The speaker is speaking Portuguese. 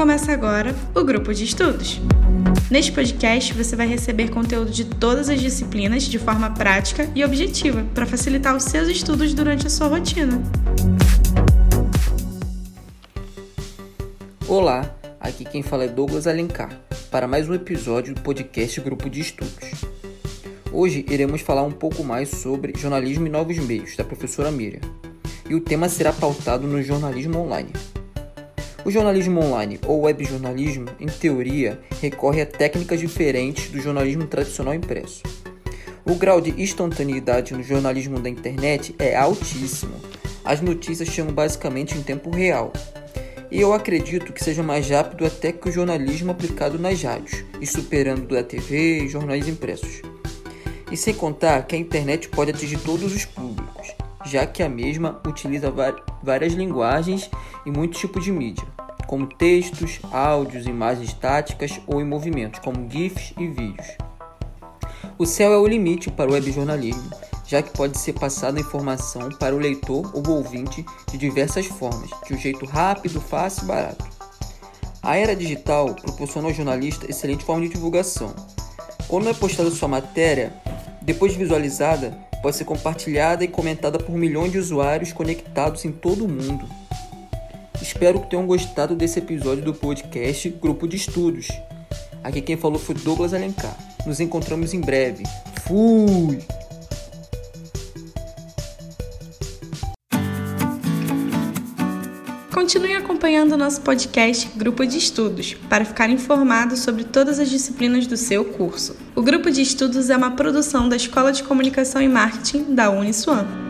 Começa agora o grupo de estudos. Neste podcast, você vai receber conteúdo de todas as disciplinas de forma prática e objetiva para facilitar os seus estudos durante a sua rotina. Olá, aqui quem fala é Douglas Alencar, para mais um episódio do podcast Grupo de Estudos. Hoje iremos falar um pouco mais sobre jornalismo e novos meios, da professora Miriam, e o tema será pautado no jornalismo online. O jornalismo online ou webjornalismo, em teoria, recorre a técnicas diferentes do jornalismo tradicional impresso. O grau de instantaneidade no jornalismo da internet é altíssimo. As notícias chegam basicamente em tempo real. E eu acredito que seja mais rápido até que o jornalismo aplicado nas rádios, e superando da TV e jornais impressos. E sem contar que a internet pode atingir todos os públicos, já que a mesma utiliza várias linguagens e muitos tipos de mídia, como textos, áudios, imagens estáticas ou em movimentos, como GIFs e vídeos. O céu é o limite para o webjornalismo, já que pode ser passada informação para o leitor ou ouvinte de diversas formas, de um jeito rápido, fácil e barato. A era digital proporciona ao jornalista excelente forma de divulgação. Quando é postada sua matéria, depois de visualizada, pode ser compartilhada e comentada por milhões de usuários conectados em todo o mundo. Espero que tenham gostado desse episódio do podcast Grupo de Estudos. Aqui quem falou foi Douglas Alencar. Nos encontramos em breve. Fui! Continue acompanhando nosso podcast Grupo de Estudos para ficar informado sobre todas as disciplinas do seu curso. O Grupo de Estudos é uma produção da Escola de Comunicação e Marketing da Uniswan.